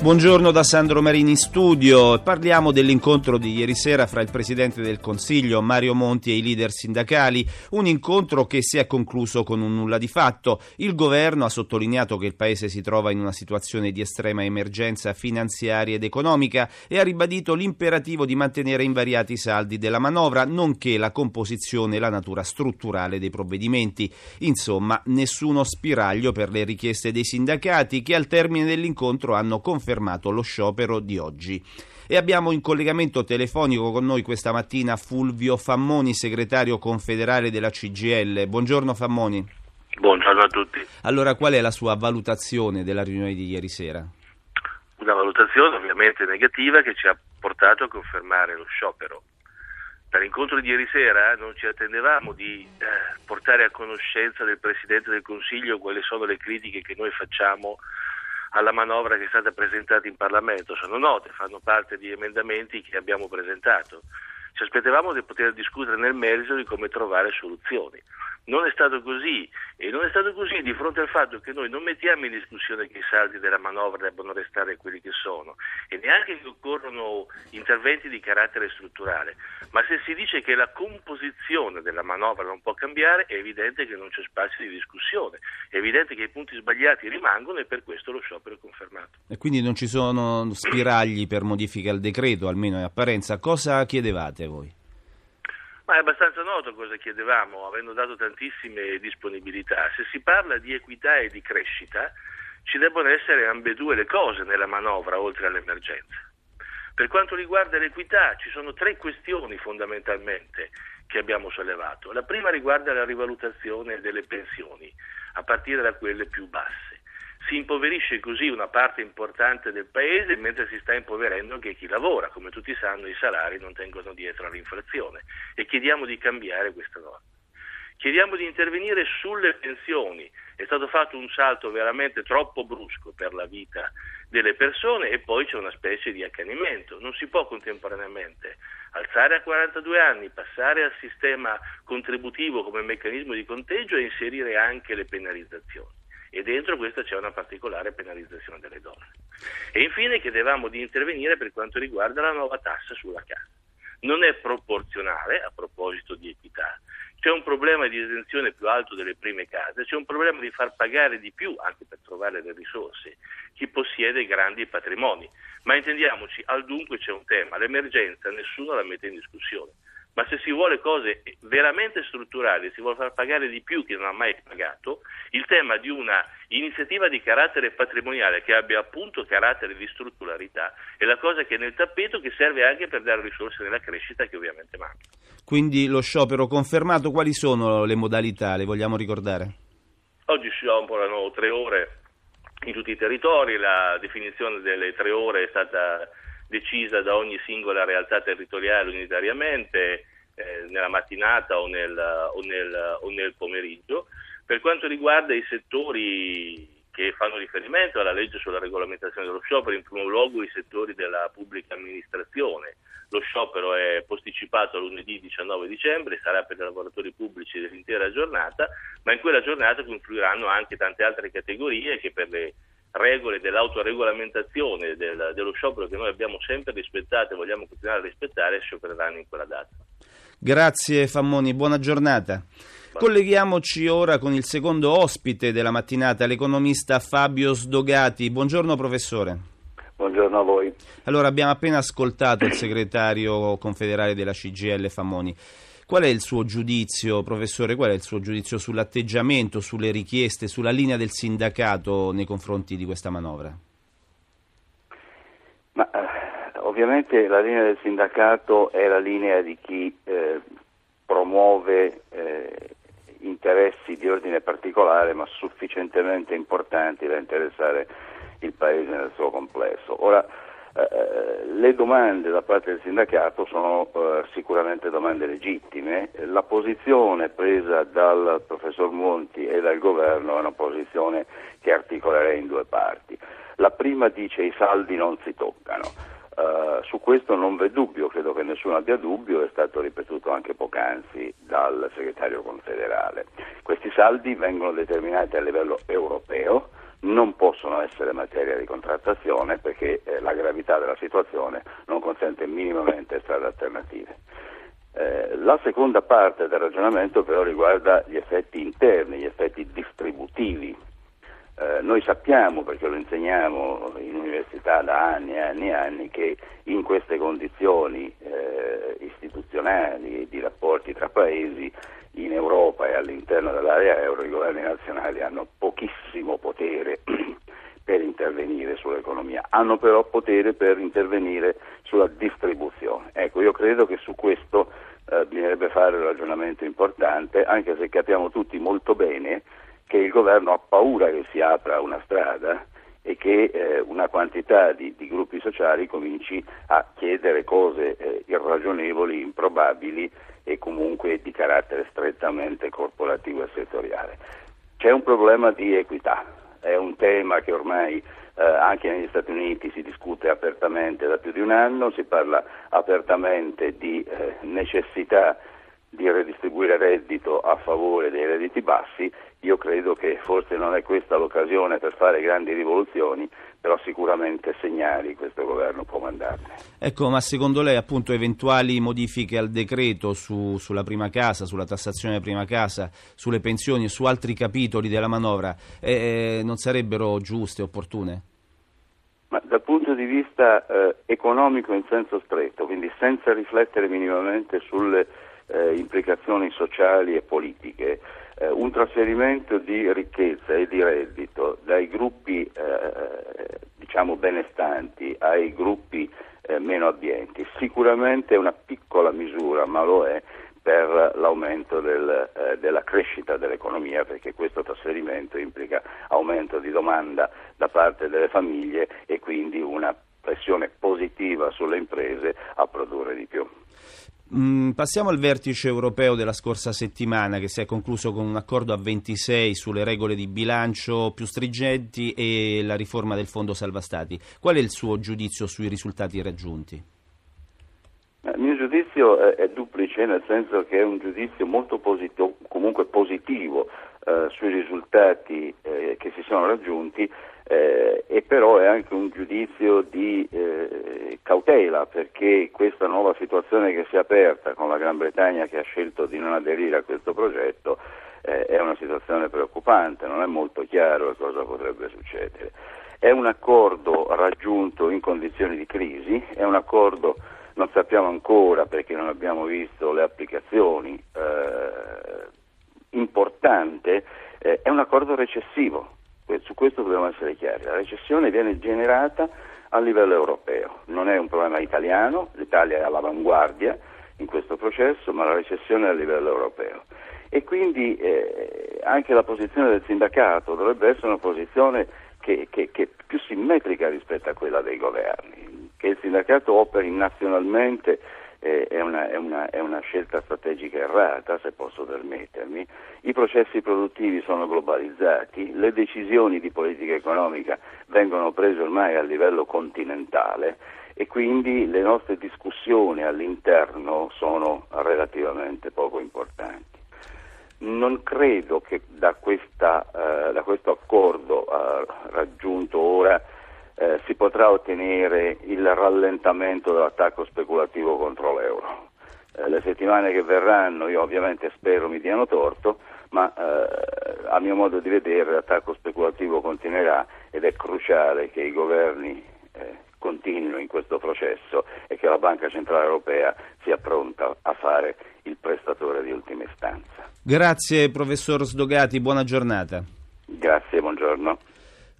Buongiorno da Sandro Marini in studio. Parliamo dell'incontro di ieri sera fra il Presidente del Consiglio Mario Monti e i leader sindacali, un incontro che si è concluso con un nulla di fatto. Il governo ha sottolineato che il Paese si trova in una situazione di estrema emergenza finanziaria ed economica e ha ribadito l'imperativo di mantenere invariati i saldi della manovra, nonché la composizione e la natura strutturale dei provvedimenti. Insomma, nessuno spiraglio per le richieste dei sindacati che al termine dell'incontro hanno confermato confermato lo sciopero di oggi. E abbiamo in collegamento telefonico con noi questa mattina Fulvio Fammoni, segretario confederale della CGL. Buongiorno Fammoni. Buongiorno a tutti. Allora, qual è la sua valutazione della riunione di ieri sera? Una valutazione ovviamente negativa che ci ha portato a confermare lo sciopero. Dall'incontro di ieri sera non ci attendevamo di eh, portare a conoscenza del Presidente del Consiglio quali sono le critiche che noi facciamo alla manovra che è stata presentata in Parlamento. Sono note, fanno parte di emendamenti che abbiamo presentato. Ci aspettavamo di poter discutere nel merito di come trovare soluzioni. Non è stato così e non è stato così di fronte al fatto che noi non mettiamo in discussione che i saldi della manovra debbano restare quelli che sono e neanche che occorrono interventi di carattere strutturale, ma se si dice che la composizione della manovra non può cambiare è evidente che non c'è spazio di discussione, è evidente che i punti sbagliati rimangono e per questo lo sciopero è confermato. E quindi non ci sono spiragli per modifica al decreto, almeno in apparenza. Cosa chiedevate voi? Ma è abbastanza noto cosa chiedevamo, avendo dato tantissime disponibilità. Se si parla di equità e di crescita, ci debbono essere ambedue le cose nella manovra, oltre all'emergenza. Per quanto riguarda l'equità, ci sono tre questioni fondamentalmente che abbiamo sollevato. La prima riguarda la rivalutazione delle pensioni, a partire da quelle più basse. Si impoverisce così una parte importante del paese mentre si sta impoverendo anche chi lavora. Come tutti sanno i salari non tengono dietro all'inflazione e chiediamo di cambiare questa norma. Chiediamo di intervenire sulle pensioni. È stato fatto un salto veramente troppo brusco per la vita delle persone e poi c'è una specie di accanimento. Non si può contemporaneamente alzare a 42 anni, passare al sistema contributivo come meccanismo di conteggio e inserire anche le penalizzazioni e dentro questo c'è una particolare penalizzazione delle donne. E infine chiedevamo di intervenire per quanto riguarda la nuova tassa sulla casa. Non è proporzionale, a proposito di equità, c'è un problema di esenzione più alto delle prime case, c'è un problema di far pagare di più, anche per trovare le risorse, chi possiede grandi patrimoni. Ma intendiamoci, al dunque c'è un tema, l'emergenza nessuno la mette in discussione ma se si vuole cose veramente strutturali, si vuole far pagare di più chi non ha mai pagato, il tema di una iniziativa di carattere patrimoniale che abbia appunto carattere di strutturarità è la cosa che è nel tappeto che serve anche per dare risorse nella crescita che ovviamente manca. Quindi lo sciopero confermato, quali sono le modalità? Le vogliamo ricordare? Oggi scioperano tre ore in tutti i territori, la definizione delle tre ore è stata decisa da ogni singola realtà territoriale unitariamente eh, nella mattinata o nel, o, nel, o nel pomeriggio. Per quanto riguarda i settori che fanno riferimento alla legge sulla regolamentazione dello sciopero, in primo luogo i settori della pubblica amministrazione. Lo sciopero è posticipato a lunedì 19 dicembre, sarà per i lavoratori pubblici dell'intera giornata, ma in quella giornata confluiranno anche tante altre categorie che per le regole dell'autoregolamentazione del, dello sciopero che noi abbiamo sempre rispettato e vogliamo continuare a rispettare sciopereranno in quella data. Grazie Fammoni, buona giornata. Colleghiamoci ora con il secondo ospite della mattinata, l'economista Fabio Sdogati. Buongiorno professore. Buongiorno a voi. Allora, abbiamo appena ascoltato il segretario confederale della CGL Fammoni. Qual è il suo giudizio, professore, qual è il suo giudizio sull'atteggiamento, sulle richieste, sulla linea del sindacato nei confronti di questa manovra? Ma, eh, ovviamente la linea del sindacato è la linea di chi eh, promuove eh, interessi di ordine particolare ma sufficientemente importanti da interessare il Paese nel suo complesso. Ora, le domande da parte del sindacato sono eh, sicuramente domande legittime, la posizione presa dal professor Monti e dal governo è una posizione che articolerei in due parti. La prima dice i saldi non si toccano. Uh, su questo non v'è dubbio, credo che nessuno abbia dubbio, è stato ripetuto anche poc'anzi dal segretario confederale. Questi saldi vengono determinati a livello europeo, non possono essere materia di contrattazione perché eh, la gravità della situazione non consente minimamente strade alternative. Eh, la seconda parte del ragionamento però riguarda gli effetti interni, gli effetti distributivi eh, noi sappiamo, perché lo insegniamo in università da anni e anni e anni, che in queste condizioni eh, istituzionali e di rapporti tra paesi in Europa e all'interno dell'area euro i governi nazionali hanno pochissimo potere per intervenire sull'economia, hanno però potere per intervenire sulla distribuzione. Ecco, io credo che su questo eh, bisognerebbe fare un ragionamento importante, anche se capiamo tutti molto bene che il governo ha paura che si apra una strada e che eh, una quantità di, di, gruppi sociali cominci a chiedere cose eh, irragionevoli, improbabili e comunque di carattere strettamente corporativo e settoriale. C'è un problema di equità, è un tema che ormai eh, anche negli Stati Uniti si discute apertamente da più di un anno, si parla apertamente di eh, necessità di redistribuire reddito a favore dei redditi bassi, io credo che forse non è questa l'occasione per fare grandi rivoluzioni, però sicuramente segnali questo governo può mandarne. Ecco, ma secondo lei appunto eventuali modifiche al decreto su, sulla prima casa, sulla tassazione della prima casa, sulle pensioni e su altri capitoli della manovra eh, non sarebbero giuste, opportune? Ma dal punto di vista eh, economico in senso stretto, quindi senza riflettere minimamente sulle eh, implicazioni sociali e politiche, eh, un trasferimento di ricchezza e di reddito dai gruppi eh, diciamo benestanti ai gruppi eh, meno abbienti. Sicuramente è una piccola misura, ma lo è per l'aumento del, eh, della crescita dell'economia perché questo trasferimento implica aumento di domanda da parte delle famiglie e quindi una pressione positiva sulle imprese a produrre di più. Mm, passiamo al vertice europeo della scorsa settimana che si è concluso con un accordo a 26 sulle regole di bilancio più stringenti e la riforma del fondo salva stati. Qual è il suo giudizio sui risultati raggiunti? Il mio giudizio è, è duplice, nel senso che è un giudizio molto positivo, comunque positivo eh, sui risultati eh, che si sono raggiunti eh, e però è anche un giudizio di eh, cautela perché questa nuova situazione che si è aperta con la Gran Bretagna che ha scelto di non aderire a questo progetto eh, è una situazione preoccupante, non è molto chiaro cosa potrebbe succedere. È un accordo raggiunto in condizioni di crisi, è un accordo non sappiamo ancora perché non abbiamo visto le applicazioni eh, importante, eh, è un accordo recessivo, su questo dobbiamo essere chiari, la recessione viene generata a livello europeo, non è un problema italiano, l'Italia è all'avanguardia in questo processo, ma la recessione è a livello europeo. E quindi eh, anche la posizione del sindacato dovrebbe essere una posizione che, che, che, è più simmetrica rispetto a quella dei governi, che il sindacato operi nazionalmente è, una, è, una, è, una, scelta strategica errata, se posso permettermi. I processi produttivi sono globalizzati, le decisioni di politica economica vengono prese ormai a livello continentale e quindi le nostre discussioni all'interno sono relativamente poco importanti. Non credo che da, questa, eh, da questo accordo eh, raggiunto ora eh, si potrà ottenere il rallentamento dell'attacco speculativo contro l'euro. Eh, le settimane che verranno, io ovviamente spero mi diano torto, ma eh, a mio modo di vedere l'attacco speculativo continuerà ed è cruciale che i governi eh, continuino in questo processo e che la Banca Centrale Europea sia pronta a fare il prestatore di ultima istanza. Grazie professor Sdogati, buona giornata. Grazie, buongiorno.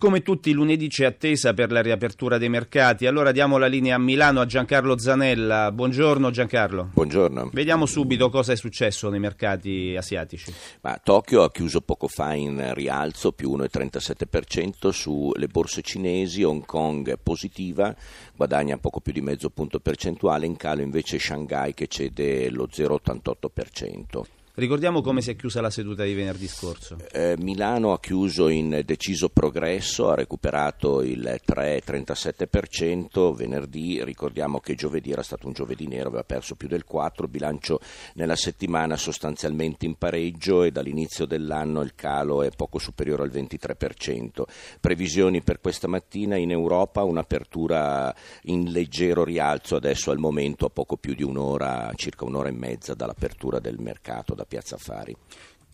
Come tutti i lunedì c'è attesa per la riapertura dei mercati, allora diamo la linea a Milano a Giancarlo Zanella. Buongiorno Giancarlo. Buongiorno. Vediamo subito cosa è successo nei mercati asiatici. Ma Tokyo ha chiuso poco fa in rialzo, più 1,37% sulle borse cinesi, Hong Kong positiva, guadagna poco più di mezzo punto percentuale, in calo invece Shanghai che cede lo 0,88%. Ricordiamo come si è chiusa la seduta di venerdì scorso. Eh, Milano ha chiuso in deciso progresso, ha recuperato il 3,37%, venerdì ricordiamo che giovedì era stato un giovedì nero, aveva perso più del 4%, bilancio nella settimana sostanzialmente in pareggio e dall'inizio dell'anno il calo è poco superiore al 23%. Previsioni per questa mattina in Europa, un'apertura in leggero rialzo adesso al momento a poco più di un'ora, circa un'ora e mezza dall'apertura del mercato da Piazza Affari.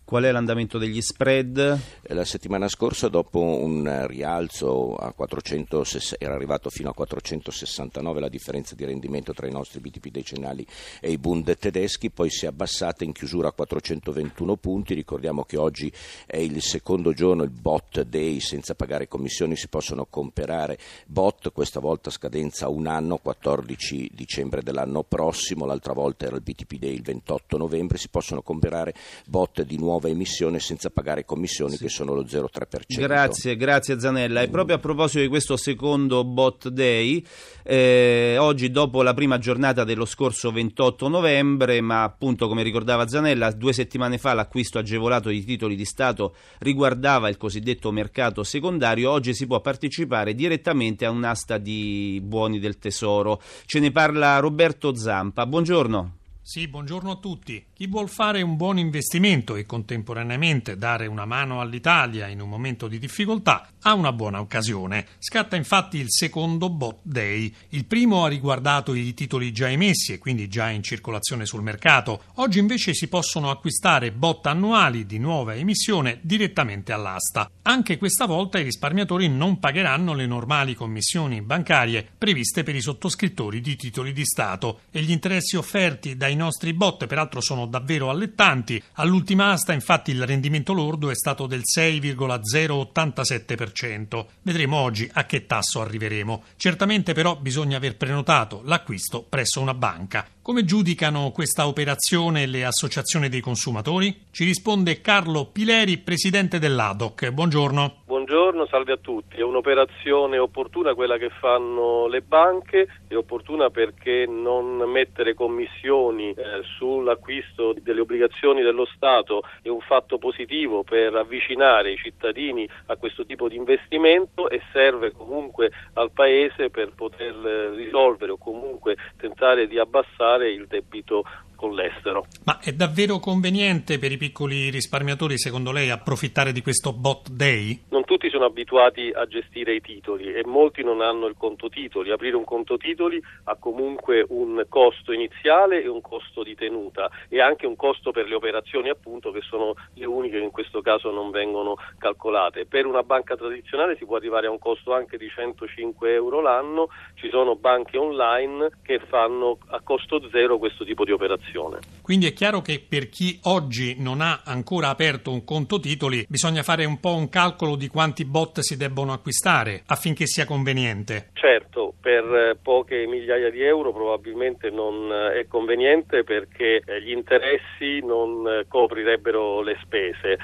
Qual è l'andamento degli spread? La settimana scorsa, dopo un rialzo a 400, era arrivato fino a 469 la differenza di rendimento tra i nostri BTP decennali e i Bund tedeschi, poi si è abbassata in chiusura a 421 punti. Ricordiamo che oggi è il secondo giorno, il bot day, senza pagare commissioni si possono comprare bot, questa volta scadenza un anno, 14 dicembre dell'anno prossimo, l'altra volta era il BTP day il 28 novembre, si possono comprare bot di nuovo nuova emissione senza pagare commissioni sì. che sono lo 0,3%. Grazie, grazie Zanella. E proprio a proposito di questo secondo bot day, eh, oggi dopo la prima giornata dello scorso 28 novembre, ma appunto come ricordava Zanella, due settimane fa l'acquisto agevolato di titoli di Stato riguardava il cosiddetto mercato secondario, oggi si può partecipare direttamente a un'asta di buoni del tesoro. Ce ne parla Roberto Zampa. Buongiorno. Sì, buongiorno a tutti. Chi vuol fare un buon investimento e contemporaneamente dare una mano all'Italia in un momento di difficoltà ha una buona occasione. Scatta infatti il secondo bot day. Il primo ha riguardato i titoli già emessi e quindi già in circolazione sul mercato. Oggi invece si possono acquistare bot annuali di nuova emissione direttamente all'asta. Anche questa volta i risparmiatori non pagheranno le normali commissioni bancarie previste per i sottoscrittori di titoli di Stato e gli interessi offerti dai nostri bot peraltro sono davvero allettanti. All'ultima asta infatti il rendimento lordo è stato del 6,087%. Vedremo oggi a che tasso arriveremo. Certamente però bisogna aver prenotato l'acquisto presso una banca. Come giudicano questa operazione le associazioni dei consumatori? Ci risponde Carlo Pileri, presidente dell'ADOC. Buongiorno. Buongiorno, salve a tutti. È un'operazione opportuna quella che fanno le banche, è opportuna perché non mettere commissioni eh, sull'acquisto delle obbligazioni dello Stato è un fatto positivo per avvicinare i cittadini a questo tipo di investimento e serve comunque al Paese per poter eh, risolvere o comunque tentare di abbassare il debito con l'estero. Ma è davvero conveniente per i piccoli risparmiatori, secondo lei, approfittare di questo bot day? Non tutti sono abituati a gestire i titoli e molti non hanno il conto titoli. Aprire un conto titoli ha comunque un costo iniziale e un costo di tenuta e anche un costo per le operazioni, appunto, che sono le uniche che in questo caso non vengono calcolate. Per una banca tradizionale si può arrivare a un costo anche di 105 euro l'anno, ci sono banche online che fanno a costo zero questo tipo di operazioni transazione. Quindi è chiaro che per chi oggi non ha ancora aperto un conto titoli bisogna fare un po' un calcolo di quanti bot si debbono acquistare affinché sia conveniente. Certo, per eh, poche migliaia di euro probabilmente non eh, è conveniente perché eh, gli interessi non coprirebbero le spese.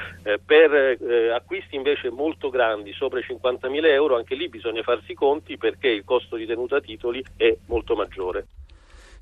Per acquisti invece molto grandi, sopra i 50.000 euro, anche lì bisogna farsi i conti perché il costo di tenuta titoli è molto maggiore.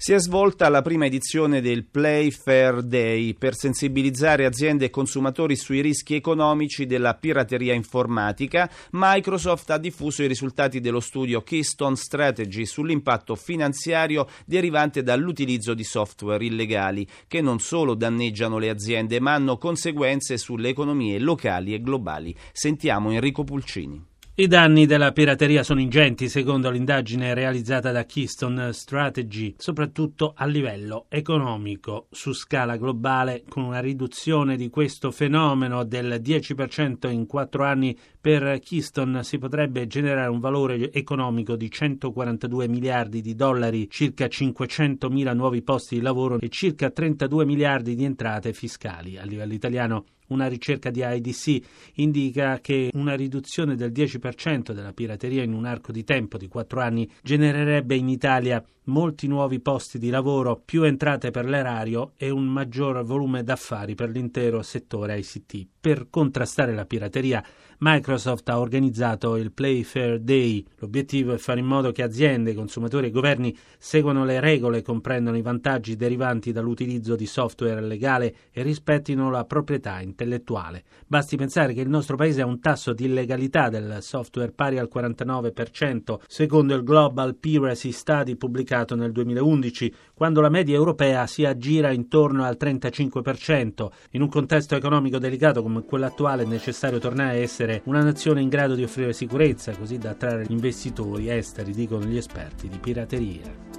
Si è svolta la prima edizione del Play Fair Day per sensibilizzare aziende e consumatori sui rischi economici della pirateria informatica. Microsoft ha diffuso i risultati dello studio Keystone Strategy sull'impatto finanziario derivante dall'utilizzo di software illegali che non solo danneggiano le aziende ma hanno conseguenze sulle economie locali e globali. Sentiamo Enrico Pulcini. I danni della pirateria sono ingenti, secondo l'indagine realizzata da Keystone Strategy, soprattutto a livello economico, su scala globale, con una riduzione di questo fenomeno del 10% in quattro anni. Per Keystone si potrebbe generare un valore economico di 142 miliardi di dollari, circa 500 mila nuovi posti di lavoro e circa 32 miliardi di entrate fiscali. A livello italiano Una ricerca di IDC indica che una riduzione del 10% della pirateria in un arco di tempo di 4 anni genererebbe in Italia molti nuovi posti di lavoro, più entrate per l'erario e un maggior volume d'affari per l'intero settore ICT. Per contrastare la pirateria, Microsoft ha organizzato il Playfair Day. L'obiettivo è fare in modo che aziende, consumatori e governi seguano le regole comprendano i vantaggi derivanti dall'utilizzo di software legale e rispettino la proprietà intellettuale. Basti pensare che il nostro paese ha un tasso di illegalità del software pari al 49%, secondo il Global Piracy Study pubblicato pubblicato nel 2011, quando la media europea si aggira intorno al 35%. In un contesto economico delicato come quello attuale è necessario tornare a essere una nazione in grado di offrire sicurezza, così da attrarre investitori esteri, dicono gli esperti di pirateria.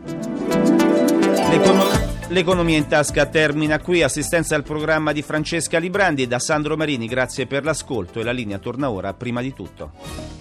L'economia in tasca termina qui, assistenza al programma di Francesca Librandi e da Sandro Marini, grazie per l'ascolto e la linea torna ora prima di tutto.